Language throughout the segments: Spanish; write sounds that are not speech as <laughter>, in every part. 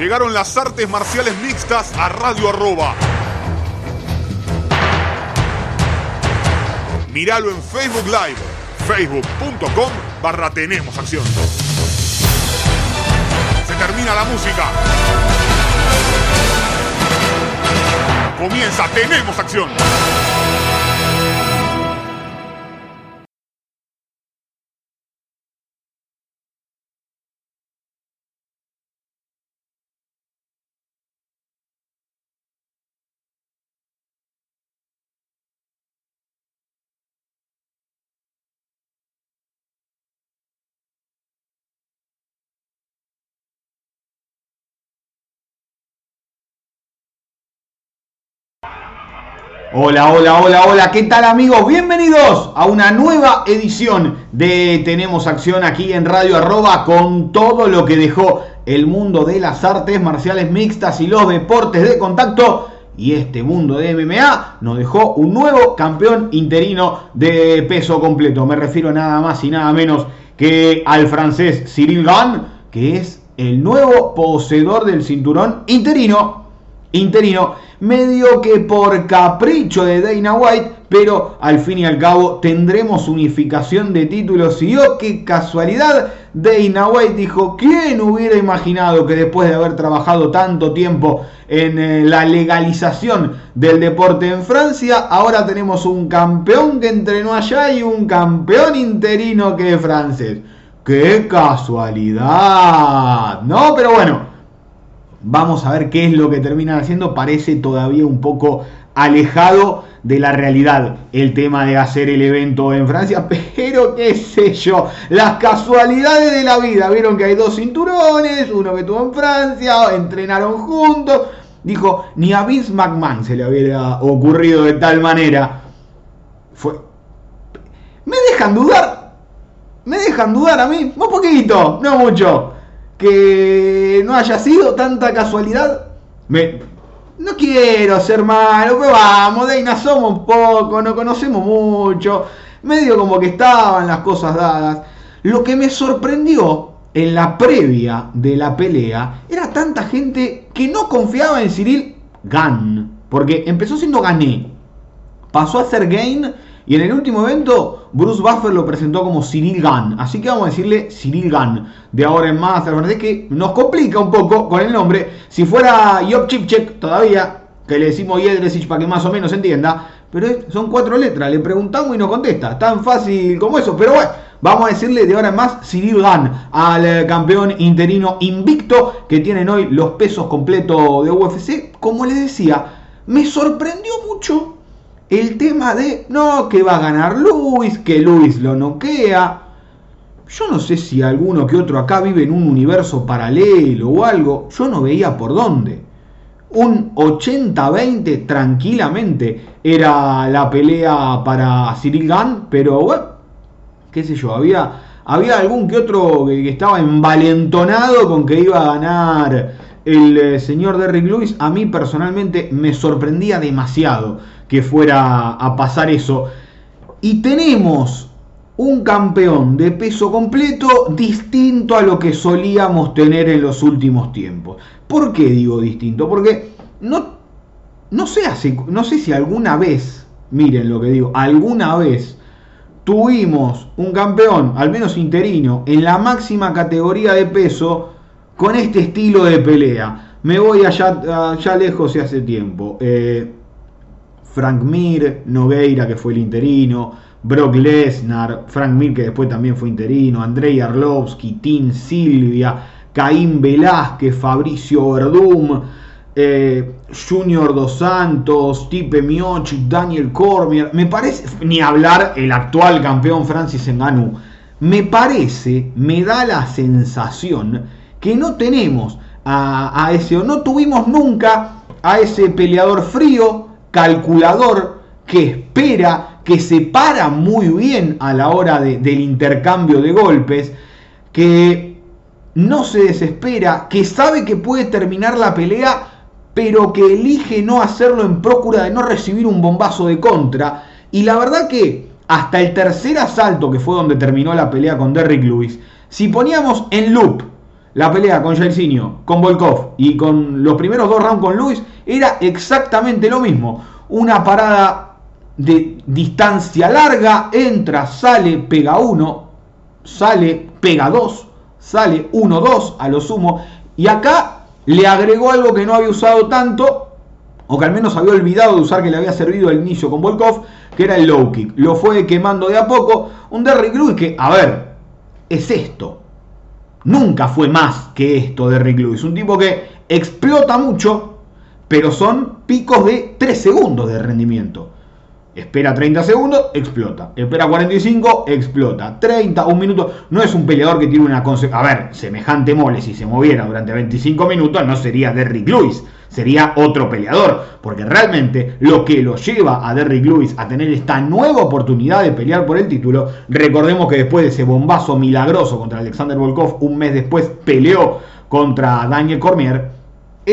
Llegaron las artes marciales mixtas a Radio Arroba. Míralo en Facebook Live, facebook.com barra Tenemos Acción. Se termina la música. Comienza Tenemos Acción. Hola, hola, hola, hola, ¿qué tal amigos? Bienvenidos a una nueva edición de Tenemos Acción aquí en Radio Arroba con todo lo que dejó el mundo de las artes marciales mixtas y los deportes de contacto. Y este mundo de MMA nos dejó un nuevo campeón interino de peso completo. Me refiero nada más y nada menos que al francés Cyril Gann, que es el nuevo poseedor del cinturón interino. Interino medio que por capricho de Dana White, pero al fin y al cabo tendremos unificación de títulos. Y oh, qué casualidad, Dana White dijo, ¿quién hubiera imaginado que después de haber trabajado tanto tiempo en eh, la legalización del deporte en Francia, ahora tenemos un campeón que entrenó allá y un campeón interino que es francés? ¡Qué casualidad! No, pero bueno, Vamos a ver qué es lo que terminan haciendo. Parece todavía un poco alejado de la realidad el tema de hacer el evento en Francia, <laughs> pero qué sé yo, las casualidades de la vida, vieron que hay dos cinturones, uno que estuvo en Francia, entrenaron juntos, dijo, ni a Vince McMahon se le hubiera ocurrido de tal manera. Fue... Me dejan dudar, me dejan dudar a mí, un poquito, no mucho que no haya sido tanta casualidad. Me, no quiero ser malo, pero vamos, Deina, somos un poco, no conocemos mucho. Medio como que estaban las cosas dadas. Lo que me sorprendió en la previa de la pelea era tanta gente que no confiaba en Cyril Gann. Porque empezó siendo Gané, pasó a ser Gain y en el último evento, Bruce Buffer lo presentó como Cyril Gunn. Así que vamos a decirle Cyril Gunn. De ahora en más, la verdad es que nos complica un poco con el nombre. Si fuera Job Chipchek todavía, que le decimos Yedresich para que más o menos entienda. Pero son cuatro letras, le preguntamos y nos contesta. Tan fácil como eso. Pero bueno, vamos a decirle de ahora en más Cyril Gunn, al eh, campeón interino invicto que tienen hoy los pesos completos de UFC. Como les decía, me sorprendió mucho el tema de, no, que va a ganar Luis, que Luis lo noquea. Yo no sé si alguno que otro acá vive en un universo paralelo o algo. Yo no veía por dónde. Un 80-20 tranquilamente era la pelea para Cyril Gunn, pero bueno, qué sé yo, había, había algún que otro que, estaba envalentonado con que iba a ganar el eh, señor Derrick Lewis. A mí personalmente me sorprendía demasiado que fuera a pasar eso. Y tenemos un campeón de peso completo distinto a lo que solíamos tener en los últimos tiempos. ¿Por qué digo distinto? Porque no, no, sé, no sé si alguna vez, miren lo que digo, alguna vez tuvimos un campeón, al menos interino, en la máxima categoría de peso con este estilo de pelea. Me voy allá, allá lejos y hace tiempo. Eh, Frank Mir, Nogueira, que fue el interino, Brock Lesnar, Frank Mir, que después también fue interino, Andrei Arlovsky, Tim Silvia, Caín Velázquez, Fabricio Verdum, eh, Junior Dos Santos, Tipe Miocic, Daniel Cormier, me parece, ni hablar el actual campeón Francis Ngannou, me parece, me da la sensación que no tenemos a, a ese, o no tuvimos nunca a ese peleador frío, calculador que espera, que se para muy bien a la hora del intercambio de golpes, que no se desespera, que sabe que puede terminar la pelea, pero que elige no hacerlo en procura de no recibir un bombazo de contra. Y la verdad que hasta el tercer asalto, que fue donde terminó la pelea con Derrick Lewis, si poníamos en loop la pelea con Jairzinho, con Volkov y con los primeros dos rounds con Luis era exactamente lo mismo. Una parada de distancia larga, entra, sale, pega uno, sale, pega dos, sale uno, dos a lo sumo. Y acá le agregó algo que no había usado tanto, o que al menos había olvidado de usar que le había servido al inicio con Volkov, que era el low kick. Lo fue quemando de a poco. Un Derrick Lewis que, a ver, es esto. Nunca fue más que esto Derrick Lewis. Un tipo que explota mucho, pero son picos de 3 segundos de rendimiento. Espera 30 segundos, explota. Espera 45, explota. 30, un minuto. No es un peleador que tiene una A ver, semejante mole, si se moviera durante 25 minutos, no sería Derrick Lewis. Sería otro peleador. Porque realmente lo que lo lleva a Derrick Lewis a tener esta nueva oportunidad de pelear por el título. Recordemos que después de ese bombazo milagroso contra Alexander Volkov, un mes después peleó contra Daniel Cormier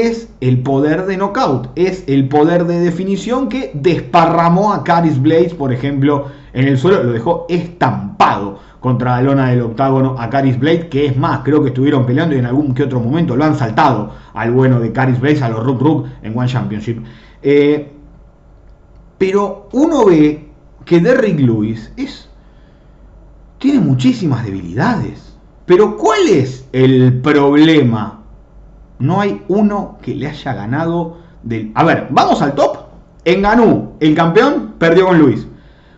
es el poder de knockout, es el poder de definición que desparramó a Caris Blades, por ejemplo, en el suelo, lo dejó estampado contra la lona del octágono a Caris Blades, que es más, creo que estuvieron peleando y en algún que otro momento lo han saltado al bueno de Caris Blades, a los Rook Rook en One Championship. Eh, pero uno ve que Derrick Lewis es, tiene muchísimas debilidades. Pero ¿cuál es el problema no hay uno que le haya ganado del... A ver, vamos al top. En Ganú, el campeón, perdió con Luis.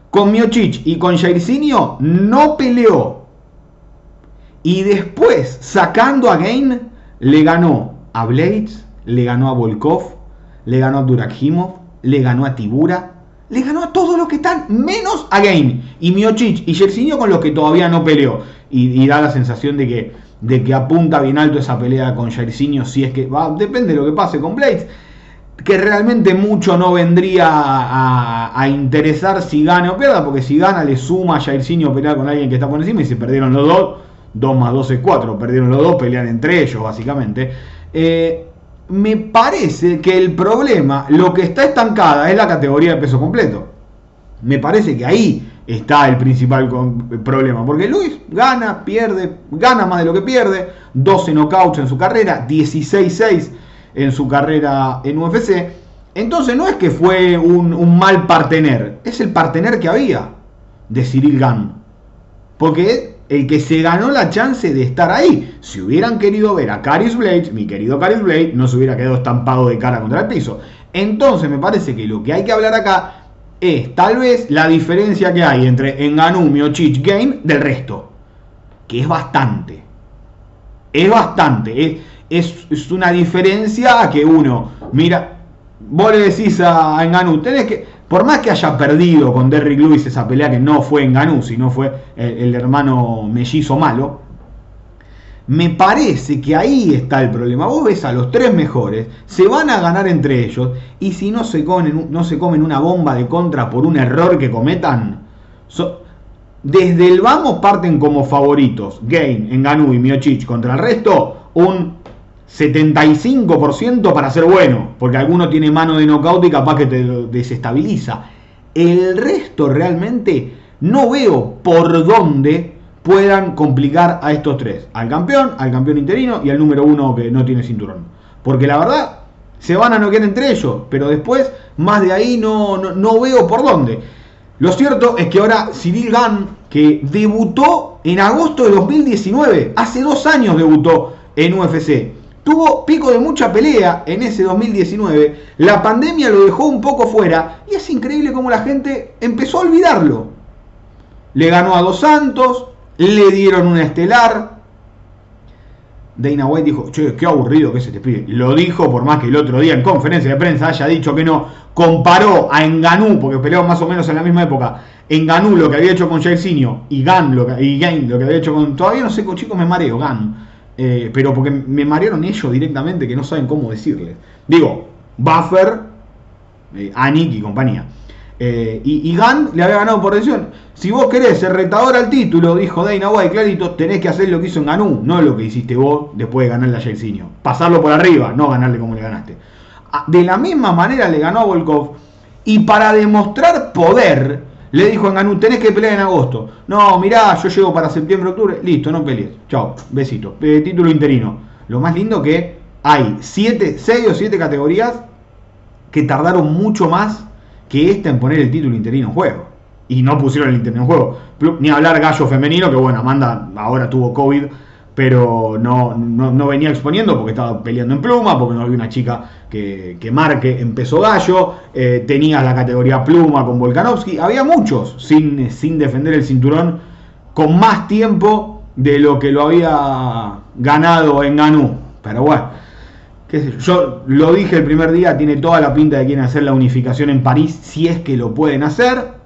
Con Miochich y con Jairzinho no peleó. Y después, sacando a Gain, le ganó a Blades, le ganó a Volkov, le ganó a Durakhimov, le ganó a Tibura, le ganó a todos los que están, menos a Gain. Y Miochich y Jairzinho con los que todavía no peleó. y da la sensación de que de que apunta bien alto esa pelea con Jairzinho, si es que va, depende de lo que pase con Blades, que realmente mucho no vendría a, interesar si gana o pierda, porque si gana le suma a Jairzinho pelear con alguien que está por encima y se perdieron los dos, 2 más 2 es 4, perdieron los dos, pelean entre ellos básicamente. Eh, me parece que el problema, lo que está estancada es la categoría de peso completo. Me parece que ahí está el principal problema. Porque Luis gana, pierde, gana más de lo que pierde. 12 knockouts en su carrera, 16-6 en su carrera en UFC. Entonces no es que fue un, mal partener, es el partener que había de Cyril Gann. Porque el que se ganó la chance de estar ahí. Si hubieran querido ver a Caris Blade, mi querido Caris Blade, no se hubiera quedado estampado de cara contra el piso. Entonces me parece que lo que hay que hablar acá es tal vez la diferencia que hay entre Enganú, Miochich, Game del resto. Que es bastante. Es bastante. Es, es, una diferencia que uno, mira, vos le decís a Enganú, tenés que, por más que haya perdido con Derrick Lewis esa pelea que no fue Enganú, sino fue el hermano mellizo malo, me parece que ahí está el problema. Vos ves a los tres mejores, se van a ganar entre ellos, y si no se comen, no se comen una bomba de contra por un error que cometan, desde el vamos parten como favoritos. Game, Enganú y Miochich contra el resto, un 75% para ser bueno, porque alguno tiene mano de knockout y capaz que te desestabiliza. El resto realmente no veo por dónde puedan complicar a estos tres. Al campeón, al campeón interino y al número uno que no tiene cinturón. Porque la verdad, se van a noquear entre ellos, pero después, más de ahí no, no, veo por dónde. Lo cierto es que ahora Cyril Gunn, que debutó en agosto de 2019, hace dos años debutó en UFC, tuvo pico de mucha pelea en ese 2019, la pandemia lo dejó un poco fuera y es increíble cómo la gente empezó a olvidarlo. Le ganó a Dos Santos, le dieron una estelar. Dana White dijo, che, qué aburrido que es este pibe. Lo dijo por más que el otro día en conferencia de prensa haya dicho que no. Comparó a Enganú, porque pelearon más o menos en la misma época. Enganú lo que había hecho con Jairzinho y Gan lo que, y lo que había hecho con... Todavía no sé, chicos me mareo, Gan. Eh, pero porque me marearon ellos directamente que no saben cómo decirle. Digo, Buffer, eh, Anik y compañía. Eh, y, y Gunn le había ganado por decisión. Si vos querés ser retador al título, dijo Dana White clarito, tenés que hacer lo que hizo en Ganú, no lo que hiciste vos después de ganarle a Jairzinho. Pasarlo por arriba, no ganarle como le ganaste. De la misma manera le ganó a Volkov. Y para demostrar poder, Le dijo a Enganú, tenés que pelear en agosto. No, mirá, yo llego para septiembre, octubre. Listo, no pelees. Chao, besito. Eh, título interino. Lo más lindo que hay 7, 6 o 7 categorías que tardaron mucho más que esta en poner el título interino en juego. Y no pusieron el interino en juego. Ni hablar gallo femenino, que bueno, Amanda ahora tuvo COVID pero no, no, venía exponiendo porque estaba peleando en pluma, porque no había una chica que, marque empezó gallo, eh, tenías la categoría pluma con Volkanovski, había muchos sin, sin defender el cinturón con más tiempo de lo que lo había ganado en Ganú. Pero bueno, qué yo lo dije el primer día, tiene toda la pinta de quieren hacer la unificación en París, si es que lo pueden hacer.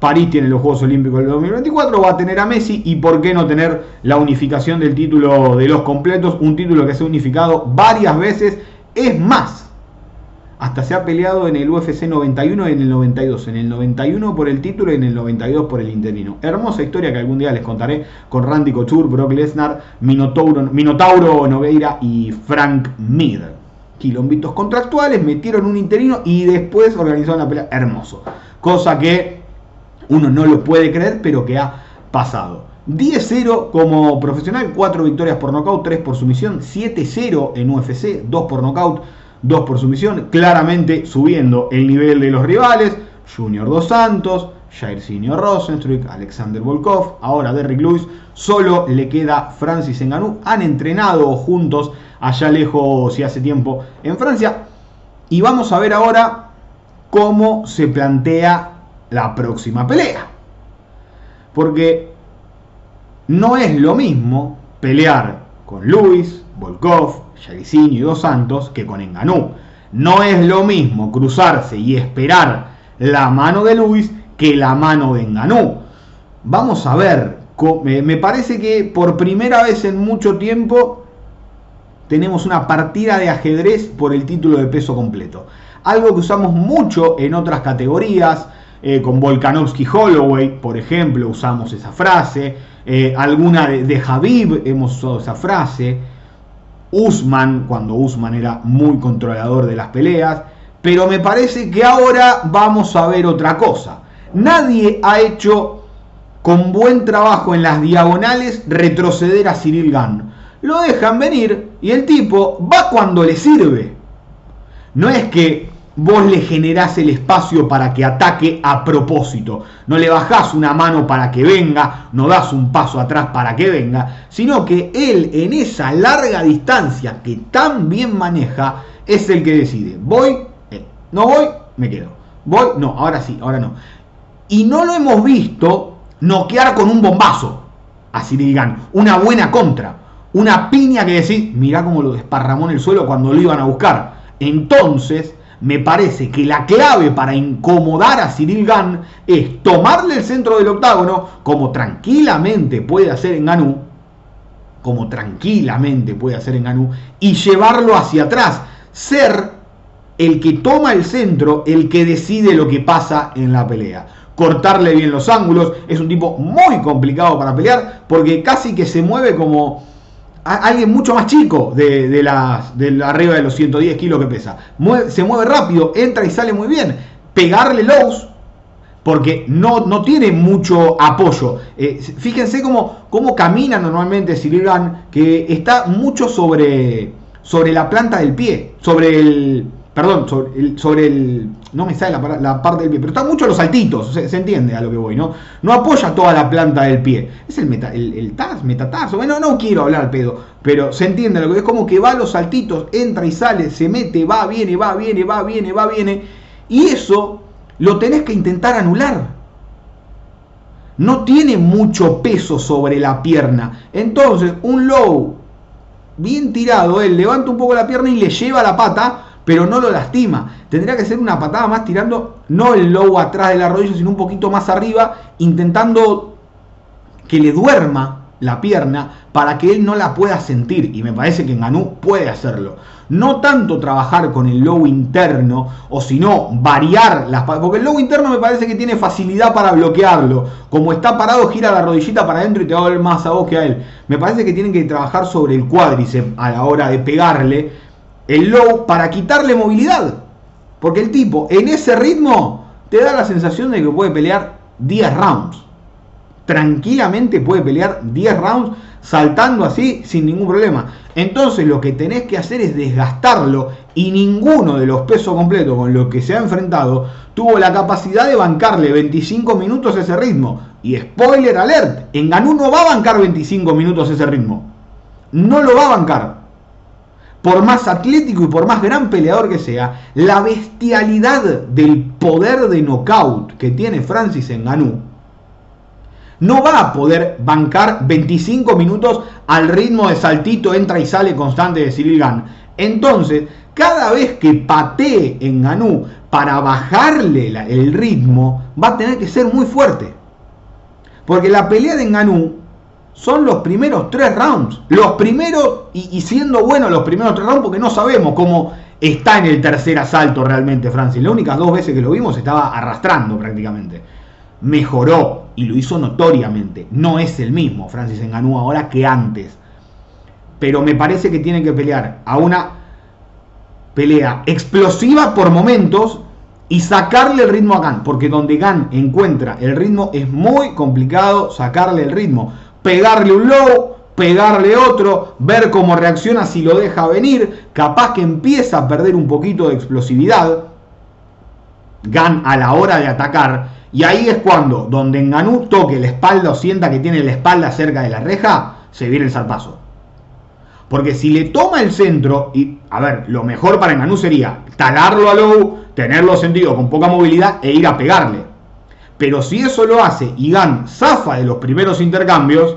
París tiene los Juegos Olímpicos del 2024, va a tener a Messi y por qué no tener la unificación del título de los completos, un título que se ha unificado varias veces, es más, hasta se ha peleado en el UFC 91 y en el 92, en el 91 por el título y en el 92 por el interino. Hermosa historia que algún día les contaré con Randy Couture, Brock Lesnar, Minotauro, Minotauro Nogueira y Frank Mir. Quilombitos contractuales, metieron un interino y después organizaron la pelea. Hermoso. Cosa que uno no lo puede creer, pero que ha pasado. 10-0 como profesional, 4 victorias por nocaut, 3 por sumisión, 7-0 en UFC, 2 por nocaut, 2 por sumisión, claramente subiendo el nivel de los rivales. Junior Dos Santos, Jairzinho Rosenstruik, Alexander Volkov, ahora Derrick Lewis, solo le queda Francis Ngannou. Han entrenado juntos allá lejos y hace tiempo en Francia. Y vamos a ver ahora cómo se plantea la próxima pelea. Porque no es lo mismo pelear con Luis, Volkov, Jairzinho y Dos Santos que con Enganú. No es lo mismo cruzarse y esperar la mano de Luis que la mano de Enganú. Vamos a ver, me parece que por primera vez en mucho tiempo tenemos una partida de ajedrez por el título de peso completo. Algo que usamos mucho en otras categorías, eh, con Volkanovski Holloway, por ejemplo, usamos esa frase. Eh, alguna de, de, hemos usado esa frase. Usman, cuando Usman era muy controlador de las peleas. Pero me parece que ahora vamos a ver otra cosa. Nadie ha hecho con buen trabajo en las diagonales retroceder a Cyril Gann. Lo dejan venir y el tipo va cuando le sirve. No es que vos le generás el espacio para que ataque a propósito. No le bajás una mano para que venga, no das un paso atrás para que venga, sino que él en esa larga distancia que tan bien maneja es el que decide. Voy, eh, no voy, me quedo. Voy, no, ahora sí, ahora no. Y no lo hemos visto noquear con un bombazo a Cyril una buena contra, una piña que decís, mirá cómo lo desparramó en el suelo cuando lo iban a buscar. Entonces, me parece que la clave para incomodar a Cyril Gann es tomarle el centro del octágono, como tranquilamente puede hacer en Ganú, como tranquilamente puede hacer en Ganú, y llevarlo hacia atrás. Ser el que toma el centro, el que decide lo que pasa en la pelea. Cortarle bien los ángulos, es un tipo muy complicado para pelear, porque casi que se mueve como alguien mucho más chico de, las, arriba de los 110 kilos que pesa. se mueve rápido, entra y sale muy bien. Pegarle lows, porque no, no tiene mucho apoyo. Eh, fíjense cómo, cómo camina normalmente Cyril que está mucho sobre, sobre la planta del pie, sobre el, perdón, sobre el, no me sale la, parte del pie, pero está mucho los saltitos, se, entiende a lo que voy, ¿no? No apoya toda la planta del pie. Es el, meta, el, el TAS, metatazo, bueno, no quiero hablar pedo, pero se entiende lo que es como que va a los saltitos, entra y sale, se mete, va, viene, va, viene, va, viene, va, viene, y eso lo tenés que intentar anular. No tiene mucho peso sobre la pierna. Entonces, un low bien tirado, él levanta un poco la pierna y le lleva la pata pero no lo lastima. Tendría que ser una patada más tirando, no el low atrás de la rodilla, sino un poquito más arriba, intentando que le duerma la pierna para que él no la pueda sentir. Y me parece que en Ganú puede hacerlo. No tanto trabajar con el low interno, o si no, variar las Porque el low interno me parece que tiene facilidad para bloquearlo. Como está parado, gira la rodillita para adentro y te va a más a vos que a él. Me parece que tienen que trabajar sobre el cuádriceps a la hora de pegarle el low para quitarle movilidad. Porque el tipo en ese ritmo te da la sensación de que puede pelear 10 rounds. Tranquilamente puede pelear 10 rounds saltando así sin ningún problema. Entonces lo que tenés que hacer es desgastarlo y ninguno de los pesos completos con los que se ha enfrentado tuvo la capacidad de bancarle 25 minutos ese ritmo. Y spoiler alert, en Ganú no va a bancar 25 minutos ese ritmo. No lo va a bancar. Por más atlético y por más gran peleador que sea, la bestialidad del poder de knockout que tiene Francis en Ganú no va a poder bancar 25 minutos al ritmo de saltito, entra y sale constante de Cyril Gann. Entonces, cada vez que patee Ganú para bajarle el ritmo, va a tener que ser muy fuerte. Porque la pelea de Ngannou son los primeros tres rounds. Los primeros, y, siendo bueno los primeros tres rounds, porque no sabemos cómo está en el tercer asalto realmente Francis. Las únicas dos veces que lo vimos estaba arrastrando prácticamente. Mejoró y lo hizo notoriamente. No es el mismo Francis Ngannou ahora que antes. Pero me parece que tiene que pelear a una pelea explosiva por momentos y sacarle el ritmo a Gan, porque donde Gan encuentra el ritmo es muy complicado sacarle el ritmo. Pegarle un low, pegarle otro, ver cómo reacciona si lo deja venir, capaz que empieza a perder un poquito de explosividad. Gan a la hora de atacar, y ahí es cuando, donde en Ganú toque la espalda o sienta que tiene la espalda cerca de la reja, se viene el zarpazo. Porque si le toma el centro, y a ver, lo mejor para Enganú sería talarlo a low, tenerlo sentido con poca movilidad e ir a pegarle. Pero si eso lo hace y Gan zafa de los primeros intercambios,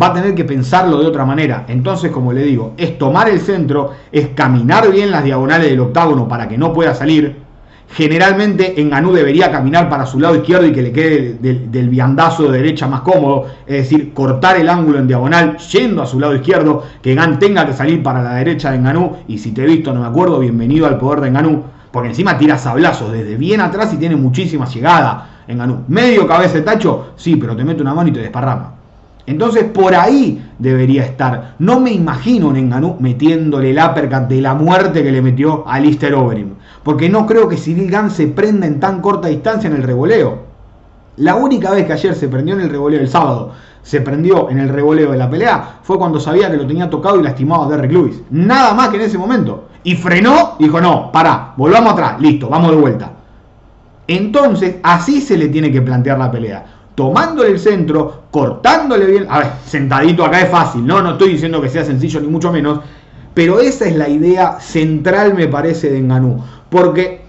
va a tener que pensarlo de otra manera. Entonces, como le digo, es tomar el centro, es caminar bien las diagonales del octágono para que no pueda salir, Generalmente en Ganú debería caminar para su lado izquierdo y que le quede del, viandazo de derecha más cómodo, es decir, cortar el ángulo en diagonal yendo a su lado izquierdo, que Gan tenga que salir para la derecha de Enganú, y si te he visto no me acuerdo, bienvenido al poder de Enganú, porque encima tira sablazos desde bien atrás y tiene muchísima llegada en Ganú. Medio cabeza de tacho, sí, pero te mete una mano y te desparrama. Entonces por ahí debería estar. No me imagino en Enganú metiéndole el uppercut de la muerte que le metió a Lister Overeem porque no creo que Cyril Gann se prenda en tan corta distancia en el revoleo. La única vez que ayer se prendió en el revoleo, el sábado, se prendió en el revoleo de la pelea, fue cuando sabía que lo tenía tocado y lastimado a Derrick Lewis. Nada más que en ese momento. Y frenó, dijo, no, pará, volvamos atrás, listo, vamos de vuelta. Entonces, así se le tiene que plantear la pelea. Tomándole el centro, cortándole bien. A ver, sentadito acá es fácil, ¿no? No estoy diciendo que sea sencillo ni mucho menos. Pero esa es la idea central, me parece, de Enganú. Porque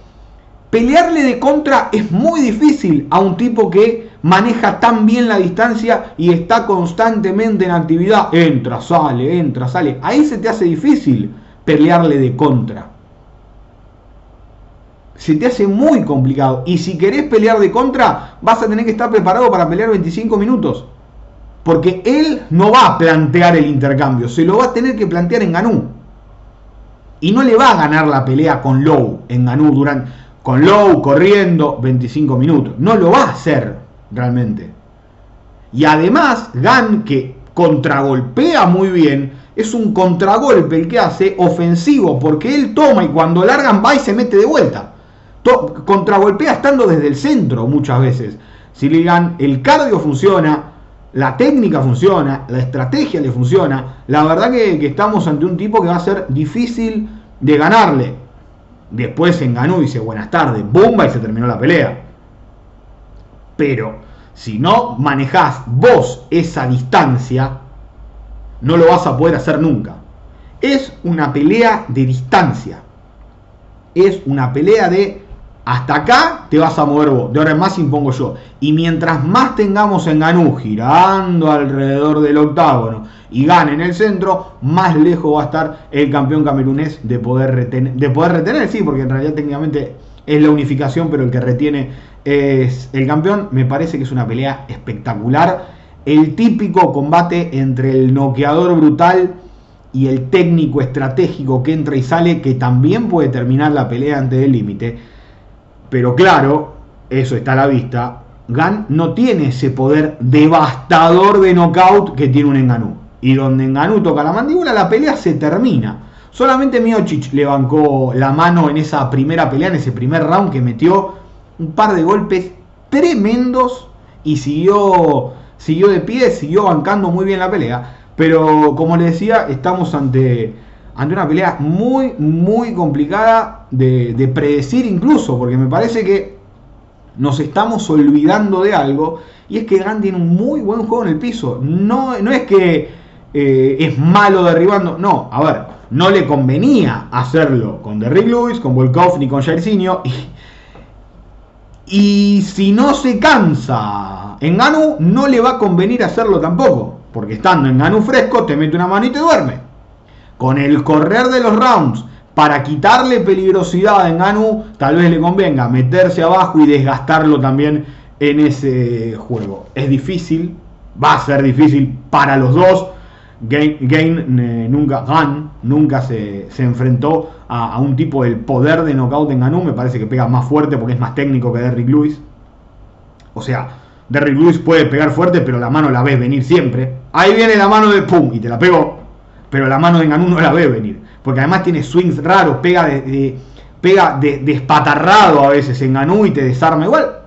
pelearle de contra es muy difícil a un tipo que maneja tan bien la distancia y está constantemente en actividad. Entra, sale, entra, sale. Ahí se te hace difícil pelearle de contra. Se te hace muy complicado. Y si querés pelear de contra, vas a tener que estar preparado para pelear 25 minutos. Porque él no va a plantear el intercambio, se lo va a tener que plantear en Ganú. Y no le va a ganar la pelea con Low en Ganú durante, con Low corriendo 25 minutos. No lo va a hacer realmente. Y además, Gan, que contragolpea muy bien, es un contragolpe el que hace ofensivo, porque él toma y cuando largan va y se mete de vuelta. Contragolpea estando desde el centro muchas veces. Si le Gan, el cardio funciona, la técnica funciona, la estrategia le funciona. La verdad que, estamos ante un tipo que va a ser difícil de ganarle. Después en ganó y dice buenas tardes, bomba y se terminó la pelea. Pero si no manejás vos esa distancia, no lo vas a poder hacer nunca. Es una pelea de distancia. Es una pelea de hasta acá te vas a mover vos, de ahora en más impongo yo. Y mientras más tengamos en Ganú girando alrededor del octágono y gane en el centro, más lejos va a estar el campeón camerunés de poder retener, de poder retener, sí, porque en realidad técnicamente es la unificación, pero el que retiene es el campeón. Me parece que es una pelea espectacular. El típico combate entre el noqueador brutal y el técnico estratégico que entra y sale, que también puede terminar la pelea antes del límite pero claro, eso está a la vista. Gan no tiene ese poder devastador de knockout que tiene un Enganú. Y donde Enganú toca la mandíbula, la pelea se termina. Solamente Miocic le bancó la mano en esa primera pelea, en ese primer round que metió un par de golpes tremendos y siguió, siguió de pie, siguió bancando muy bien la pelea. Pero como les decía, estamos ante, ante una pelea muy, muy complicada de, de predecir incluso, porque me parece que nos estamos olvidando de algo, y es que Gant tiene un muy buen juego en el piso. No, no es que eh, es malo derribando, no, a ver, no le convenía hacerlo con Derrick Lewis, con Volkov ni con Jairzinho. Y, y si no se cansa en Ganu, no le va a convenir hacerlo tampoco. Porque estando en Ganu fresco, te mete una mano y te duerme. Con el correr de los rounds, para quitarle peligrosidad en Ganu, tal vez le convenga meterse abajo y desgastarlo también en ese juego. Es difícil, va a ser difícil para los dos. Gain, eh, nunca, Gan nunca se, se enfrentó a, a, un tipo del poder de knockout en Ganu. Me parece que pega más fuerte porque es más técnico que Derrick Lewis. O sea, Derrick Lewis puede pegar fuerte, pero la mano la ves venir siempre. Ahí viene la mano de pum y te la pegó. Pero la mano de Ganu no la ve venir. Porque además tiene swings raros, pega de, pega de, despatarrado a veces en Ganu y te desarma igual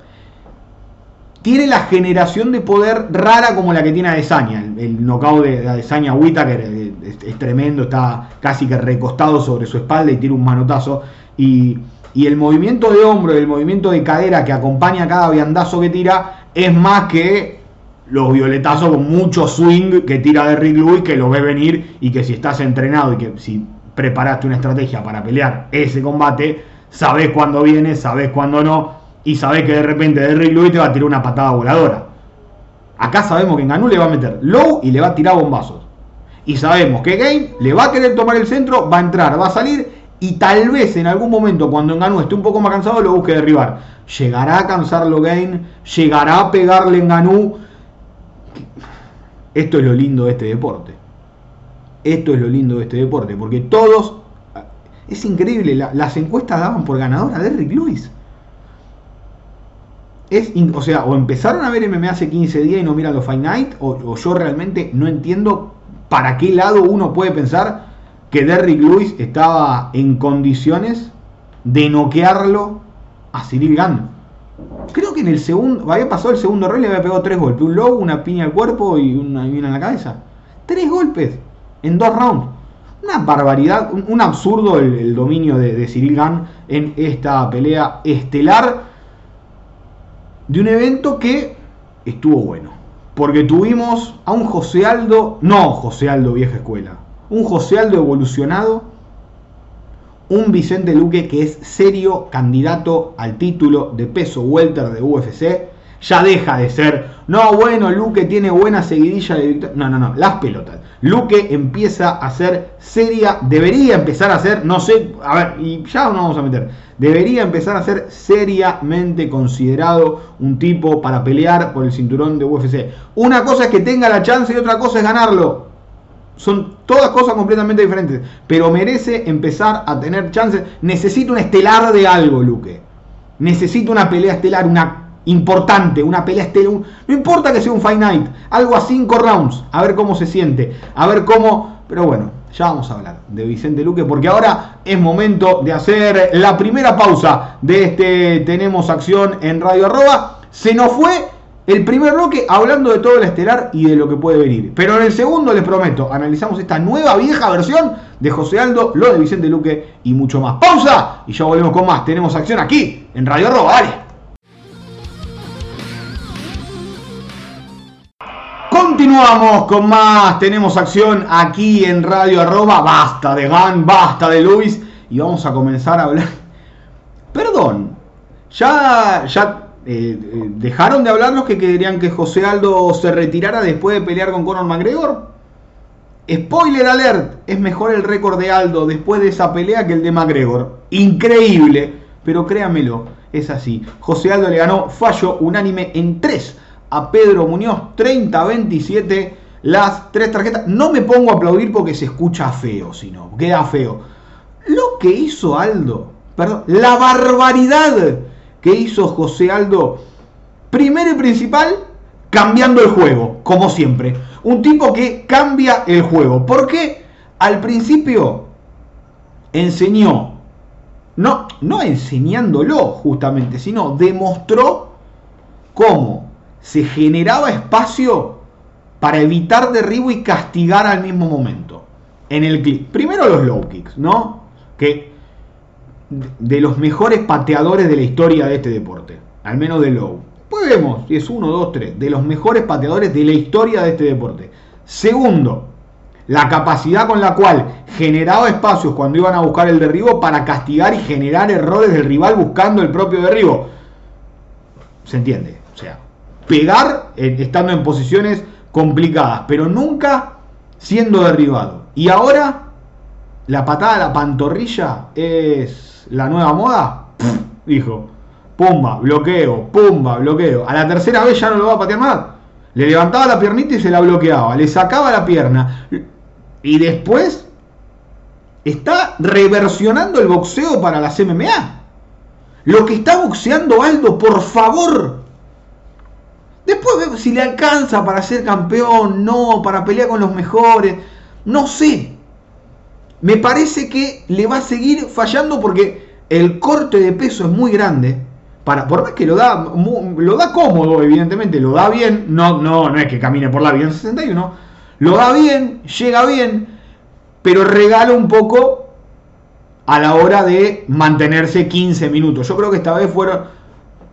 tiene la generación de poder rara como la que tiene Adesanya. El, el knockout de, de Adesanya Whittaker es, es, tremendo, está casi que recostado sobre su espalda y tira un manotazo. Y, y, el movimiento de hombro y el movimiento de cadera que acompaña cada viandazo que tira es más que los violetazos con mucho swing que tira de Rick Lewis, que lo ve venir y que si estás entrenado y que si preparaste una estrategia para pelear ese combate, sabes cuándo viene, sabes cuándo no y sabés que de repente Derrick Lewis te va a tirar una patada voladora. Acá sabemos que Ganú le va a meter low y le va a tirar bombazos. Y sabemos que Game le va a querer tomar el centro, va a entrar, va a salir y tal vez en algún momento cuando Ganú esté un poco más cansado lo busque derribar. Llegará a cansarlo Game, llegará a pegarle Ganú. Esto es lo lindo de este deporte. Esto es lo lindo de este deporte, porque todos... Es increíble, las encuestas daban por ganador a Derrick Lewis es, o sea, o empezaron a ver MMA hace 15 días y no miran los Fight Night, o, o, yo realmente no entiendo para qué lado uno puede pensar que Derrick Lewis estaba en condiciones de noquearlo a Cyril Gann. Creo que en el segundo, había pasado el segundo rol y le había pegado tres golpes, un low, una piña al cuerpo y una, y en la cabeza. Tres golpes en dos rounds. Una barbaridad, un, absurdo el, dominio de, de Cyril en esta pelea estelar de un evento que estuvo bueno. Porque tuvimos a un José Aldo, no José Aldo vieja escuela, un José Aldo evolucionado, un Vicente Luque que es serio candidato al título de peso welter de UFC, ya deja de ser, no, bueno, Luque tiene buena seguidilla de victoria. No, no, no, las pelotas. Luque empieza a ser seria, debería empezar a ser, no sé, a ver, y ya nos vamos a meter, debería empezar a ser seriamente considerado un tipo para pelear por el cinturón de UFC. Una cosa es que tenga la chance y otra cosa es ganarlo. Son todas cosas completamente diferentes, pero merece empezar a tener chances. Necesita un estelar de algo, Luque. Necesita una pelea estelar, una importante, una pelea estelar. No importa que sea un Fight algo a 5 rounds, a ver cómo se siente, a ver cómo. Pero bueno, ya vamos a hablar de Vicente Luque, porque ahora es momento de hacer la primera pausa de este Tenemos Acción en Radio Arroba. Se nos fue el primer bloque hablando de todo el estelar y de lo que puede venir. Pero en el segundo, les prometo, analizamos esta nueva vieja versión de José Aldo, lo de Vicente Luque y mucho más. Pausa y ya volvemos con más. Tenemos acción aquí en Radio Arroba. Continuamos con más, tenemos acción aquí en Radio Arroba, basta de Gan, basta de Luis y vamos a comenzar a hablar. Perdón, ya, ya eh, dejaron de hablar los que querían que José Aldo se retirara después de pelear con Conor McGregor. Spoiler alert, es mejor el récord de Aldo después de esa pelea que el de McGregor. Increíble, pero créamelo, es así. José Aldo le ganó fallo unánime en tres a Pedro Muñoz 30-27 las tres tarjetas. No me pongo a aplaudir porque se escucha feo, sino queda feo. Lo que hizo Aldo, perdón, la barbaridad que hizo José Aldo, primero y principal, cambiando el juego, como siempre. Un tipo que cambia el juego. Porque al principio enseñó, no, no enseñándolo justamente, sino demostró cómo se generaba espacio para evitar derribo y castigar al mismo momento. En el clip. Primero los low kicks, ¿no? Que de los mejores pateadores de la historia de este deporte. Al menos de low. Vemos, si es uno, dos, tres. De los mejores pateadores de la historia de este deporte. Segundo, la capacidad con la cual generaba espacios cuando iban a buscar el derribo para castigar y generar errores del rival buscando el propio derribo. ¿Se entiende? O sea, pegar estando en posiciones complicadas, pero nunca siendo derribado. Y ahora, la patada a la pantorrilla es la nueva moda, dijo. Pumba, bloqueo, pumba, bloqueo. A la tercera vez ya no lo va a patear más. Le levantaba la piernita y se la bloqueaba. Le sacaba la pierna. Y después está reversionando el boxeo para las MMA. Lo que está boxeando Aldo, por favor. Después vemos si le alcanza para ser campeón, no, para pelear con los mejores. No sé. Me parece que le va a seguir fallando porque el corte de peso es muy grande. Para, por más que lo da, lo da cómodo, evidentemente, lo da bien. No, no, no es que camine por la vida en 61. Lo da bien, llega bien, pero regala un poco a la hora de mantenerse 15 minutos. Yo creo que esta vez fueron.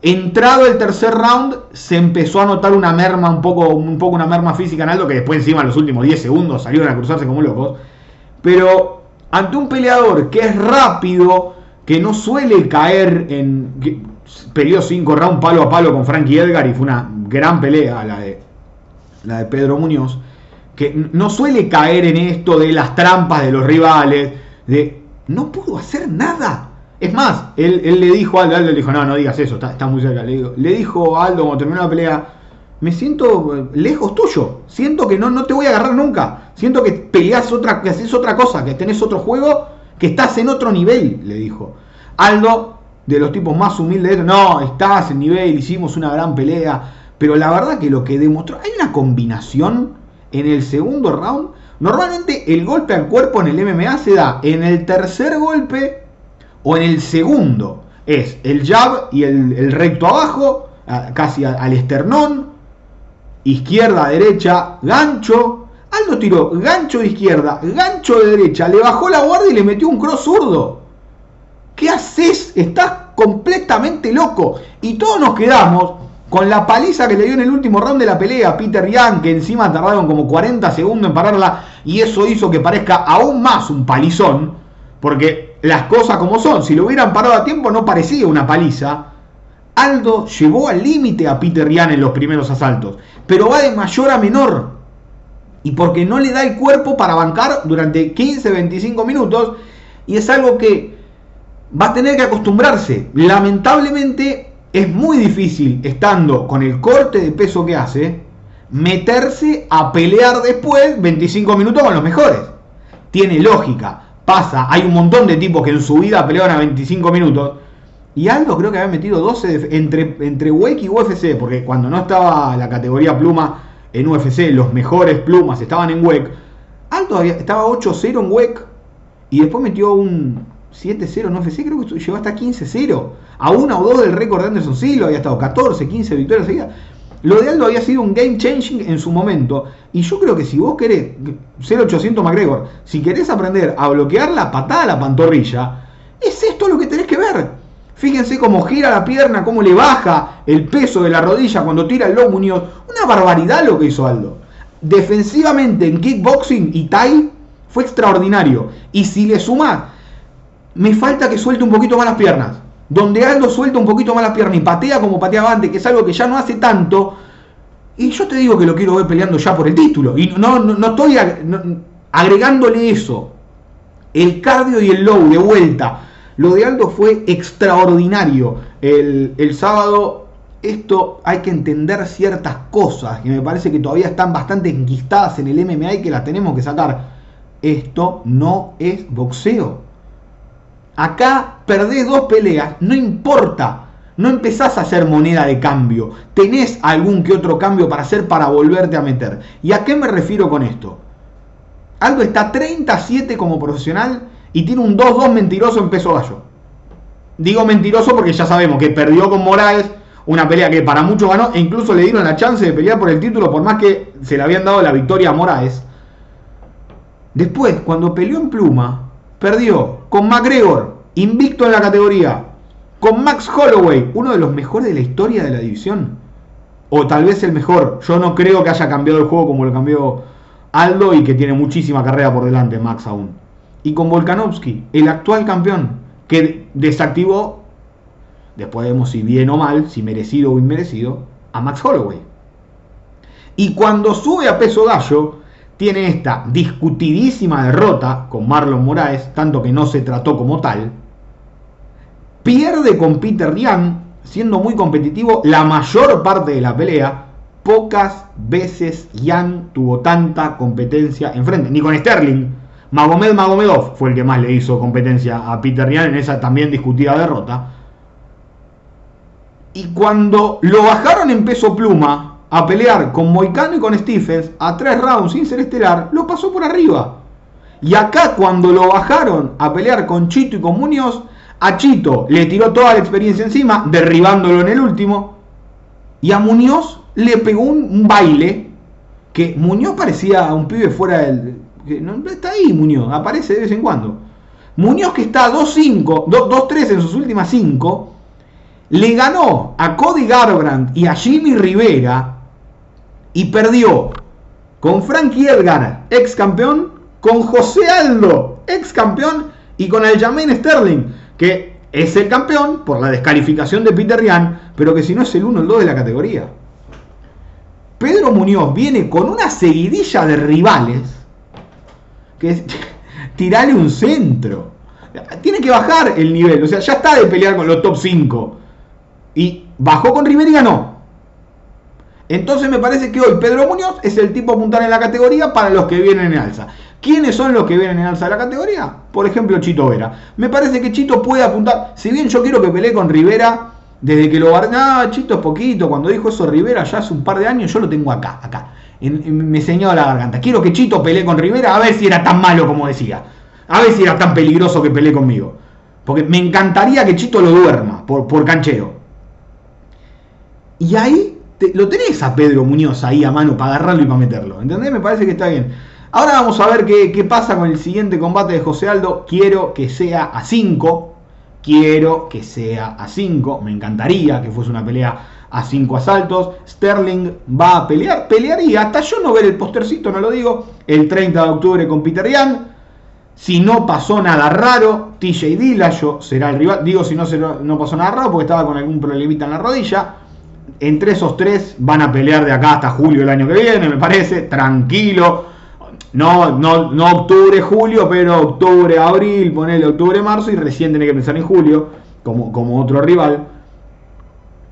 Entrado el tercer round, se empezó a notar una merma, un poco, un poco una merma física en algo que después encima en los últimos 10 segundos salieron a cruzarse como locos. Pero ante un peleador que es rápido, que no suele caer en. Peleó 5 rounds palo a palo con Frankie Edgar y fue una gran pelea la de, la de Pedro Muñoz. Que no suele caer en esto de las trampas de los rivales, de no pudo hacer nada. Es más, él, le dijo a Aldo, Aldo le dijo, no, no digas eso, está, muy cerca. Le, le dijo a Aldo cuando terminó la pelea, me siento eh, lejos tuyo, siento que no, no te voy a agarrar nunca, siento que peleas otra, que haces otra cosa, que tenés otro juego, que estás en otro nivel, le dijo. Aldo, de los tipos más humildes, no, estás en nivel, hicimos una gran pelea, pero la verdad que lo que demostró, hay una combinación en el segundo round Normalmente el golpe al cuerpo en el MMA se da en el tercer golpe o en el segundo. Es el jab y el, recto abajo, casi al esternón, izquierda, derecha, gancho. Aldo tiró gancho de izquierda, gancho de derecha, le bajó la guardia y le metió un cross zurdo. ¿Qué haces? Estás completamente loco. Y todos nos quedamos con la paliza que le dio en el último round de la pelea Peter Young, que encima tardaron como 40 segundos en pararla, y eso hizo que parezca aún más un palizón, porque las cosas como son, si lo hubieran parado a tiempo no parecía una paliza. Aldo llevó al límite a Peter Young en los primeros asaltos, pero va de mayor a menor. Y porque no le da el cuerpo para bancar durante 15-25 minutos, y es algo que va a tener que acostumbrarse. Lamentablemente es muy difícil, estando con el corte de peso que hace, meterse a pelear después 25 minutos con los mejores. Tiene lógica. Pasa, hay un montón de tipos que en su vida pelearon a 25 minutos. Y Aldo creo que había metido 12 entre, entre WEC y UFC, porque cuando no estaba la categoría pluma en UFC, los mejores plumas estaban en WEC. Aldo estaba 8-0 en WEC y después metió un 7-0 en UFC, creo que llegó hasta 15-0 a una o dos del récord de Anderson Silva, había estado 14, 15 victorias seguidas. Lo de Aldo había sido un game changing en su momento. Y yo creo que si vos querés, 0800 McGregor, si querés aprender a bloquear la patada a la pantorrilla, es esto lo que tenés que ver. Fíjense cómo gira la pierna, cómo le baja el peso de la rodilla cuando tira el low Muñoz. Una barbaridad lo que hizo Aldo. Defensivamente en kickboxing y Thai fue extraordinario. Y si le sumás, me falta que suelte un poquito más las piernas donde Aldo suelta un poquito más la pierna y patea como pateaba antes, que es algo que ya no hace tanto, y yo te digo que lo quiero ver peleando ya por el título. Y no, no, estoy agregándole eso. El cardio y el low de vuelta. Lo de Aldo fue extraordinario. El, el sábado esto hay que entender ciertas cosas que me parece que todavía están bastante enquistadas en el MMA y que las tenemos que sacar. Esto no es boxeo. Acá perdés dos peleas, no importa. No empezás a hacer moneda de cambio. Tenés algún que otro cambio para hacer para volverte a meter. ¿Y a qué me refiero con esto? Aldo está 37 como profesional y tiene un 2-2 mentiroso en peso gallo. Digo mentiroso porque ya sabemos que perdió con Morales una pelea que para muchos ganó e incluso le dieron la chance de pelear por el título por más que se le habían dado la victoria a Moraes. Después, cuando peleó en pluma, perdió con McGregor, invicto en la categoría, con Max Holloway, uno de los mejores de la historia de la división. O tal vez el mejor. Yo no creo que haya cambiado el juego como lo cambió Aldo y que tiene muchísima carrera por delante Max aún. Y con Volkanovski, el actual campeón, que desactivó, después vemos si bien o mal, si merecido o inmerecido, a Max Holloway. Y cuando sube a peso gallo, tiene esta discutidísima derrota con Marlon Moraes, tanto que no se trató como tal. Pierde con Peter Ryan, siendo muy competitivo la mayor parte de la pelea. Pocas veces Yan tuvo tanta competencia enfrente, ni con Sterling. Magomed Magomedov fue el que más le hizo competencia a Peter Ryan en esa también discutida derrota. Y cuando lo bajaron en peso pluma a pelear con Moicano y con Stephens a tres rounds sin ser estelar, lo pasó por arriba. Y acá cuando lo bajaron a pelear con Chito y con Muñoz, a Chito le tiró toda la experiencia encima, derribándolo en el último. Y a Muñoz le pegó un, baile que Muñoz parecía un pibe fuera del... Que no, está ahí Muñoz, aparece de vez en cuando. Muñoz que está 2-5, 2-3 en sus últimas 5, le ganó a Cody Garbrandt y a Jimmy Rivera y perdió con Frankie Edgar, ex campeón, con José Aldo, ex campeón, y con el Jermaine Sterling, que es el campeón por la descalificación de Peter Ryan, pero que si no es el 1 el 2 de la categoría. Pedro Muñoz viene con una seguidilla de rivales que es <laughs> tirarle un centro. Tiene que bajar el nivel, o sea, ya está de pelear con los top 5. Y bajó con Rivera y ganó. Entonces me parece que hoy Pedro Muñoz es el tipo a apuntar en la categoría para los que vienen en alza. ¿Quiénes son los que vienen en alza de la categoría? Por ejemplo, Chito Vera. Me parece que Chito puede apuntar, si bien yo quiero que pelee con Rivera, desde que lo... Ah, Chito es poquito, cuando dijo eso Rivera ya hace un par de años, yo lo tengo acá, acá. me señaló la garganta. Quiero que Chito pelee con Rivera a ver si era tan malo como decía. A ver si era tan peligroso que pelee conmigo. Porque me encantaría que Chito lo duerma por, por canchero. Y ahí lo tenés a Pedro Muñoz ahí a mano para agarrarlo y para meterlo. ¿Entendés? Me parece que está bien. Ahora vamos a ver qué, qué pasa con el siguiente combate de José Aldo. Quiero que sea a 5. Quiero que sea a 5. Me encantaría que fuese una pelea a 5 asaltos. Sterling va a pelear. Pelearía. Hasta yo no ver el postercito, no lo digo. El 30 de octubre con Peter Yan. Si no pasó nada raro, TJ Dillashaw será el rival. Digo si no, no pasó nada raro porque estaba con algún problemita en la rodilla entre esos tres van a pelear de acá hasta julio del año que viene, me parece, tranquilo. No, no, no octubre, julio, pero octubre, abril, ponele octubre, marzo y recién tenés que pensar en julio, como, como otro rival.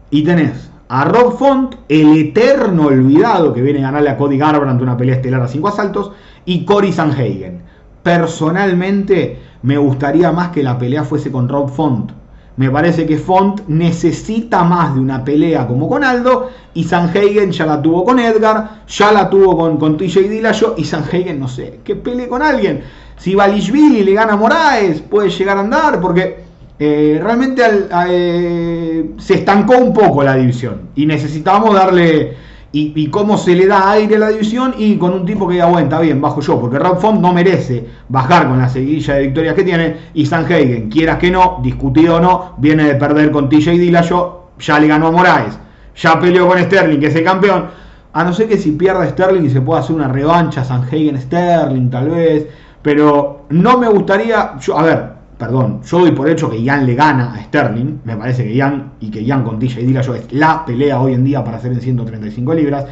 Y tenés a Rob Font, el eterno olvidado que viene a ganarle a Cody Garbrandt una pelea estelar a cinco asaltos, y Cory Sanhagen. Personalmente me gustaría más que la pelea fuese con Rob Font me parece que Font necesita más de una pelea como con Aldo y Sanhagen ya la tuvo con Edgar, ya la tuvo con, con TJ Dillashaw y Sanhagen no sé, que pelee con alguien. Si Balishvili le gana a Moraes, puede llegar a andar porque eh, realmente eh, se estancó un poco la división y necesitamos darle y, cómo se le da aire a la división y con un tipo que diga, bueno, está bien, bajo yo, porque Rob Font no merece bajar con la seguilla de victorias que tiene y Sanhagen, quieras que no, discutido o no, viene de perder con TJ Dillashaw, ya le ganó a Moraes, ya peleó con Sterling, que es el campeón, a no ser que si pierda Sterling y se pueda hacer una revancha Sanhagen-Sterling tal vez, pero no me gustaría, a ver, perdón, yo doy por hecho que Ian le gana a Sterling. Me parece que Ian y que Ian con TJ Dillashaw es la pelea hoy en día para hacer en 135 libras.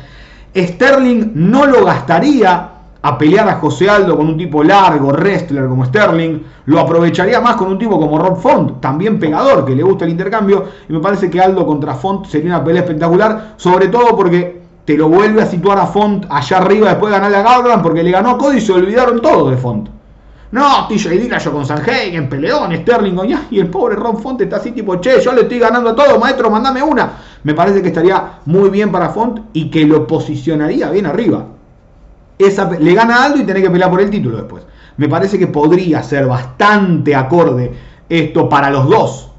Sterling no lo gastaría a pelear a José Aldo con un tipo largo, wrestler como Sterling. Lo aprovecharía más con un tipo como Rob Font, también pegador, que le gusta el intercambio. Y me parece que Aldo contra Font sería una pelea espectacular, sobre todo porque te lo vuelve a situar a Font allá arriba después de ganarle a Garland, porque le ganó a Cody y se olvidaron todos de Font. No, TJ yo con Sanhagen, peleón, Sterling, y el pobre Ron Font está así tipo, che, yo le estoy ganando a todo, maestro, mandame una. Me parece que estaría muy bien para Font y que lo posicionaría bien arriba. Esa, le gana Aldo y tiene que pelear por el título después. Me parece que podría ser bastante acorde esto para los dos.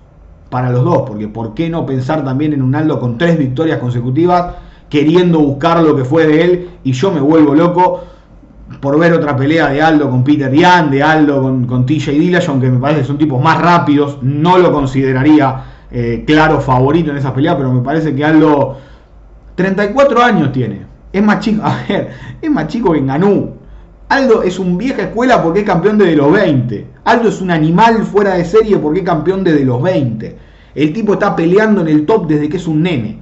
para los dos, porque ¿por qué no pensar también en un Aldo con tres victorias consecutivas, queriendo buscar lo que fue de él? Y yo me vuelvo loco por ver otra pelea de Aldo con Peter Yan, de Aldo con, con TJ Dillashaw, que me parece que son tipos más rápidos, no lo consideraría eh, claro favorito en esa pelea, pero me parece que Aldo 34 años tiene, es más chico, <laughs> a ver, es más chico que Ganú. Aldo es un vieja escuela porque es campeón desde los 20. Aldo es un animal fuera de serie porque es campeón desde los 20. El tipo está peleando en el top desde que es un nene.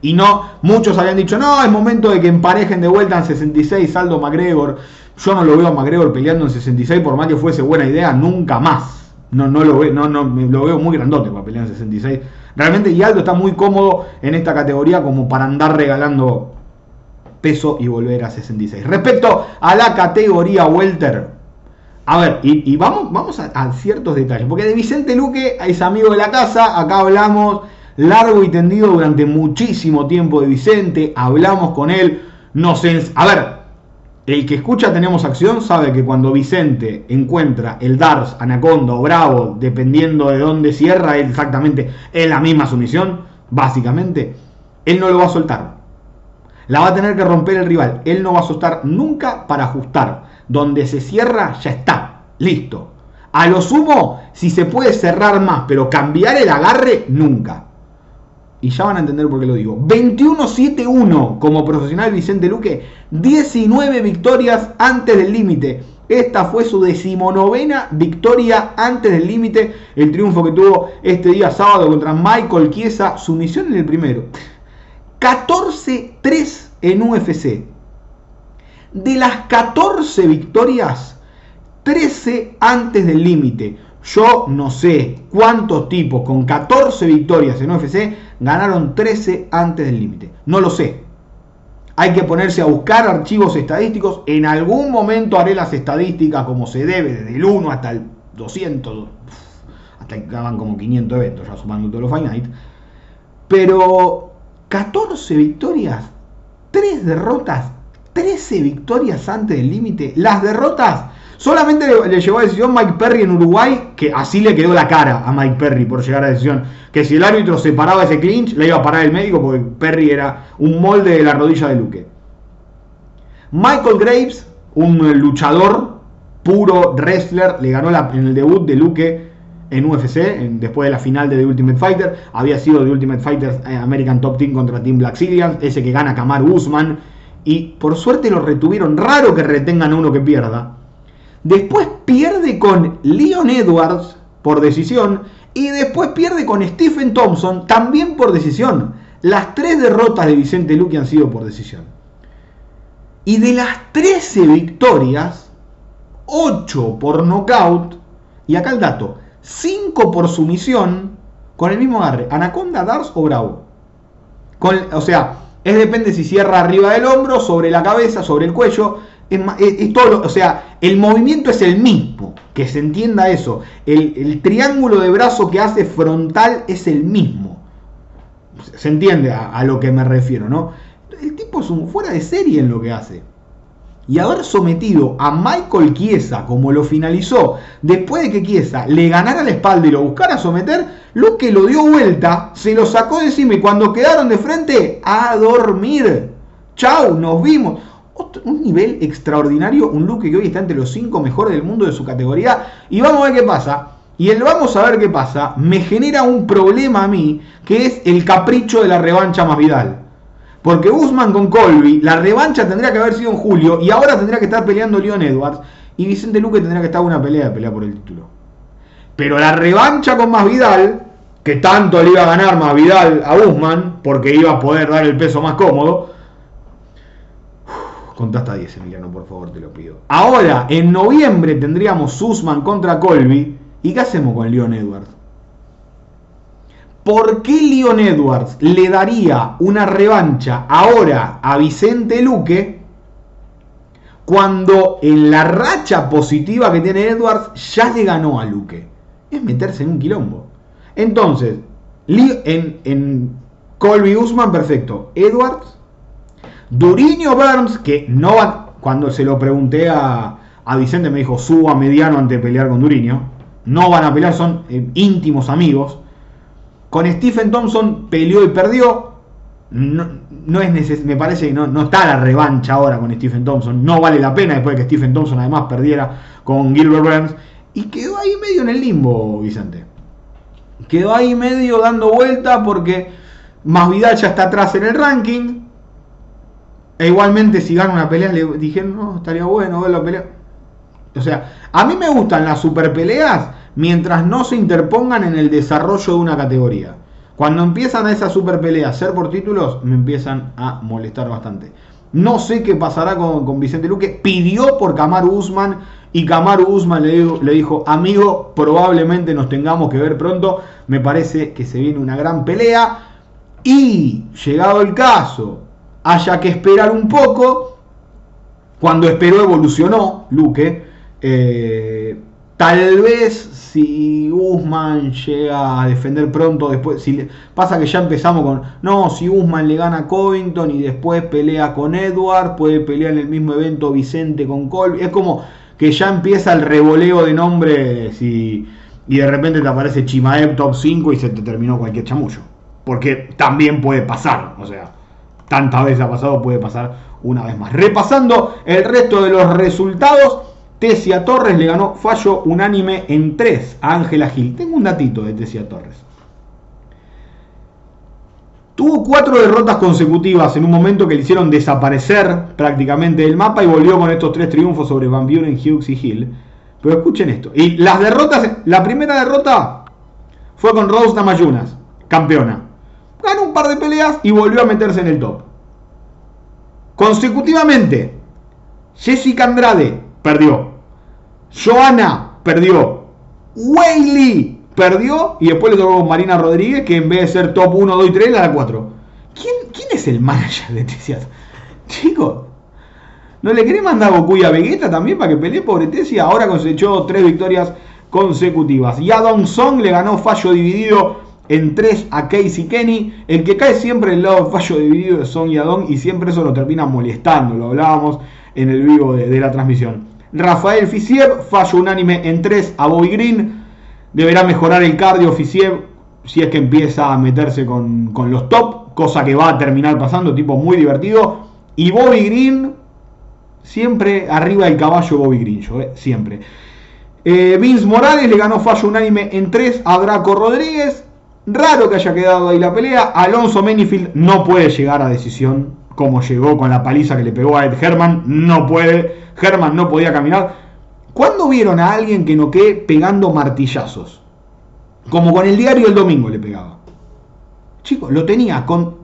Y no, muchos habían dicho, no, es momento de que emparejen de vuelta en 66 Aldo McGregor. Yo no lo veo a McGregor peleando en 66, por más que fuese buena idea, nunca más. No, no lo veo, no, no, lo veo muy grandote para pelear en 66. Realmente, y Aldo está muy cómodo en esta categoría como para andar regalando peso y volver a 66. Respecto a la categoría Welter, a ver, y, vamos, vamos a, ciertos detalles, porque de Vicente Luque es amigo de la casa, acá hablamos largo y tendido durante muchísimo tiempo de Vicente, hablamos con él, nos... A ver, el que escucha Tenemos Acción sabe que cuando Vicente encuentra el Dars, Anaconda o Bravo, dependiendo de dónde cierra, exactamente en la misma sumisión, básicamente, él no lo va a soltar. La va a tener que romper el rival. Él no va a soltar nunca para ajustar. Donde se cierra, ya está. Listo. A lo sumo, si se puede cerrar más, pero cambiar el agarre, nunca. Y ya van a entender por qué lo digo. 21-7-1 como profesional Vicente Luque. 19 victorias antes del límite. Esta fue su decimonovena victoria antes del límite. El triunfo que tuvo este día sábado contra Michael Chiesa. Sumisión en el primero. 14-3 en UFC. De las 14 victorias, 13 antes del límite. Yo no sé cuántos tipos con 14 victorias en UFC ganaron 13 antes del límite. No lo sé. Hay que ponerse a buscar archivos estadísticos. En algún momento haré las estadísticas como se debe, desde el 1 hasta el 200, hasta que acaban como 500 eventos, ya sumando todos los Fight Pero 14 victorias, 3 derrotas, 13 victorias antes del límite. Las derrotas solamente le, llevó a decisión Mike Perry en Uruguay, que así le quedó la cara a Mike Perry por llegar a decisión. Que si el árbitro separaba ese clinch, le iba a parar el médico porque Perry era un molde de la rodilla de Luque. Michael Graves, un luchador puro wrestler, le ganó en el debut de Luque en UFC, después de la final de The Ultimate Fighter. Había sido The Ultimate Fighter eh, American Top Team contra Team Black Zillions, ese que gana Kamaru Usman. Y por suerte lo retuvieron. Raro que retengan a uno que pierda. Después pierde con Leon Edwards por decisión. Y después pierde con Stephen Thompson también por decisión. Las tres derrotas de Vicente Luque han sido por decisión. Y de las 13 victorias, 8 por nocaut. Y acá el dato, 5 por sumisión con el mismo agarre. Anaconda, Dars o Bravo. o sea, es depende si cierra arriba del hombro, sobre la cabeza, sobre el cuello. Es, todo, o sea, el movimiento es el mismo. Que se entienda eso. El, triángulo de brazo que hace frontal es el mismo. Se entiende a, a lo que me refiero, ¿no? El tipo es un fuera de serie en lo que hace y haber sometido a Michael Chiesa como lo finalizó, después de que Chiesa le ganara la espalda y lo buscara someter, lo que lo dio vuelta, se lo sacó de encima y cuando quedaron de frente, a dormir. Chau, nos vimos. Un nivel extraordinario, un Luke que hoy está entre los cinco mejores del mundo de su categoría. Y vamos a ver qué pasa. Y el vamos a ver qué pasa me genera un problema a mí, que es el capricho de la revancha más Vidal. Porque Guzmán con Colby, la revancha tendría que haber sido en julio y ahora tendría que estar peleando Leon Edwards y Vicente Luque tendría que estar una pelea de pelea por el título. Pero la revancha con Masvidal, que tanto le iba a ganar Masvidal a Guzmán, porque iba a poder dar el peso más cómodo. Contá hasta 10, Emiliano, por favor, te lo pido. Ahora, en noviembre tendríamos Usman contra Colby. ¿Y qué hacemos con Leon Edwards? ¿Por qué Leon Edwards le daría una revancha ahora a Vicente Luque cuando en la racha positiva que tiene Edwards ya le ganó a Luque? Es meterse en un quilombo. Entonces, en, en Colby Usman, perfecto. Edwards, Duriño Burns, que no va. Cuando se lo pregunté a, a Vicente, me dijo suba mediano ante pelear con Duriño. No van a pelear, son eh, íntimos amigos. Con Stephen Thompson peleó y perdió. No, es me parece que no, no, está la revancha ahora con Stephen Thompson. No vale la pena después de que Stephen Thompson además perdiera con Gilbert Burns. Y quedó ahí medio en el limbo, Vicente. Quedó ahí medio dando vuelta porque Masvidal ya está atrás en el ranking. E igualmente si gana una pelea le dijeron, no, estaría bueno ver la pelea. O sea, a mí me gustan las super peleas mientras no se interpongan en el desarrollo de una categoría. Cuando empiezan a esa super pelea a ser por títulos, me empiezan a molestar bastante. No sé qué pasará con, Vicente Luque. Pidió por Kamaru Usman y Kamaru Usman le dijo, amigo, probablemente nos tengamos que ver pronto. Me parece que se viene una gran pelea. Y llegado el caso, haya que esperar un poco. Cuando esperó evolucionó Luque. Eh, tal vez si Usman llega a defender pronto, después, si pasa que ya empezamos con, no, si Usman le gana a Covington y después pelea con Edward, puede pelear en el mismo evento Vicente con Colby, es como que ya empieza el revoleo de nombres y, y de repente te aparece Chimaev top 5 y se te terminó cualquier chamullo, porque también puede pasar, o sea, tantas veces ha pasado, puede pasar una vez más. Repasando el resto de los resultados, Tesia Torres le ganó fallo unánime en 3 a Ángela Gil. Tengo un datito de Tesia Torres. Tuvo cuatro derrotas consecutivas en un momento que le hicieron desaparecer prácticamente del mapa y volvió con estos tres triunfos sobre Van Buren, Hughes y Hill. Pero escuchen esto. Y las derrotas, la primera derrota fue con Rose Namayunas, campeona. Ganó un par de peleas y volvió a meterse en el top. Consecutivamente, Jessica Andrade perdió. Joana perdió. Whaley perdió. Y después le tocó Marina Rodríguez, que en vez de ser top 1, 2 y 3, le da 4. ¿Quién, ¿Quién es el manager de Tesia? Chicos, ¿no le querés mandar a Goku y a Vegeta también para que pelee pobre Tesia? Ahora cosechó 3 victorias consecutivas. Y a Don Song le ganó fallo dividido en 3 a Casey Kenny. El que cae siempre el lado fallo dividido de Song y Adon y siempre eso lo termina molestando. Lo hablábamos en el vivo de, la transmisión. Rafael Fisiev, fallo unánime en 3 a Bobby Green. Deberá mejorar el cardio Fisiev si es que empieza a meterse con, los top, cosa que va a terminar pasando, tipo muy divertido. Y Bobby Green, siempre arriba del caballo Bobby Green, yo, eh, siempre. Eh, Vince Morales le ganó fallo unánime en 3 a Draco Rodríguez. Raro que haya quedado ahí la pelea. Alonso Menifield no puede llegar a decisión como llegó con la paliza que le pegó a Ed Herman, no puede, Herman no podía caminar. ¿Cuándo vieron a alguien que no quede pegando martillazos? Como con el diario el domingo le pegaba. Chicos, lo tenía con...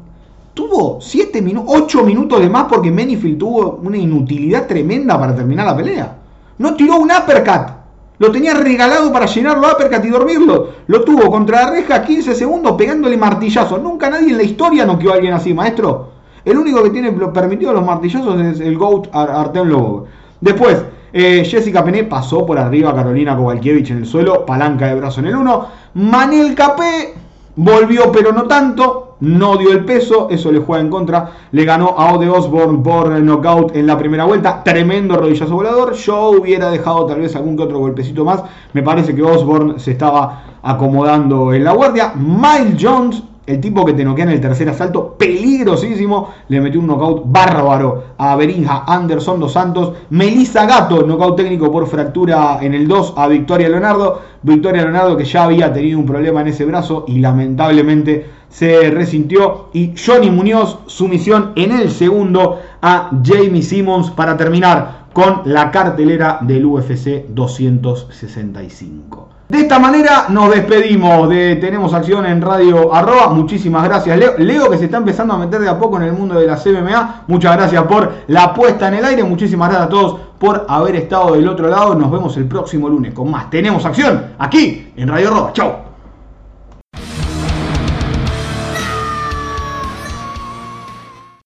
Tuvo 7 minutos, 8 minutos de más porque Menifield tuvo una inutilidad tremenda para terminar la pelea. No tiró un uppercut. Lo tenía regalado para llenarlo uppercut y dormirlo. Lo tuvo contra la reja 15 segundos pegándole martillazos. Nunca nadie en la historia no quedó a alguien así, maestro. El único que tiene permitido los martillazos es el GOAT Artem Lobov. Después, eh, Jessica Pené pasó por arriba a Carolina Kowalkiewicz en el suelo, palanca de brazo en el 1. Manel Capé volvió pero no tanto, no dio el peso, eso le juega en contra. Le ganó a Ode Osborne por knockout en la primera vuelta, tremendo rodillazo volador. Yo hubiera dejado tal vez algún que otro golpecito más. Me parece que Osborne se estaba acomodando en la guardia. Miles Jones el tipo que te noquea en el tercer asalto, peligrosísimo, le metió un knockout bárbaro a Berinja Anderson dos Santos. Melissa Gato, knockout técnico por fractura en el 2 a Victoria Leonardo. Victoria Leonardo que ya había tenido un problema en ese brazo y lamentablemente se resintió. Y Johnny Muñoz, sumisión en el segundo a Jamie Simmons para terminar con la cartelera del UFC 265. De esta manera nos despedimos de Tenemos Acción en Radio Arroba. Muchísimas gracias, Leo. Leo que se está empezando a meter de a poco en el mundo de la CMMA. Muchas gracias por la puesta en el aire. Muchísimas gracias a todos por haber estado del otro lado. Nos vemos el próximo lunes con más Tenemos Acción aquí en Radio Arroba. Chau.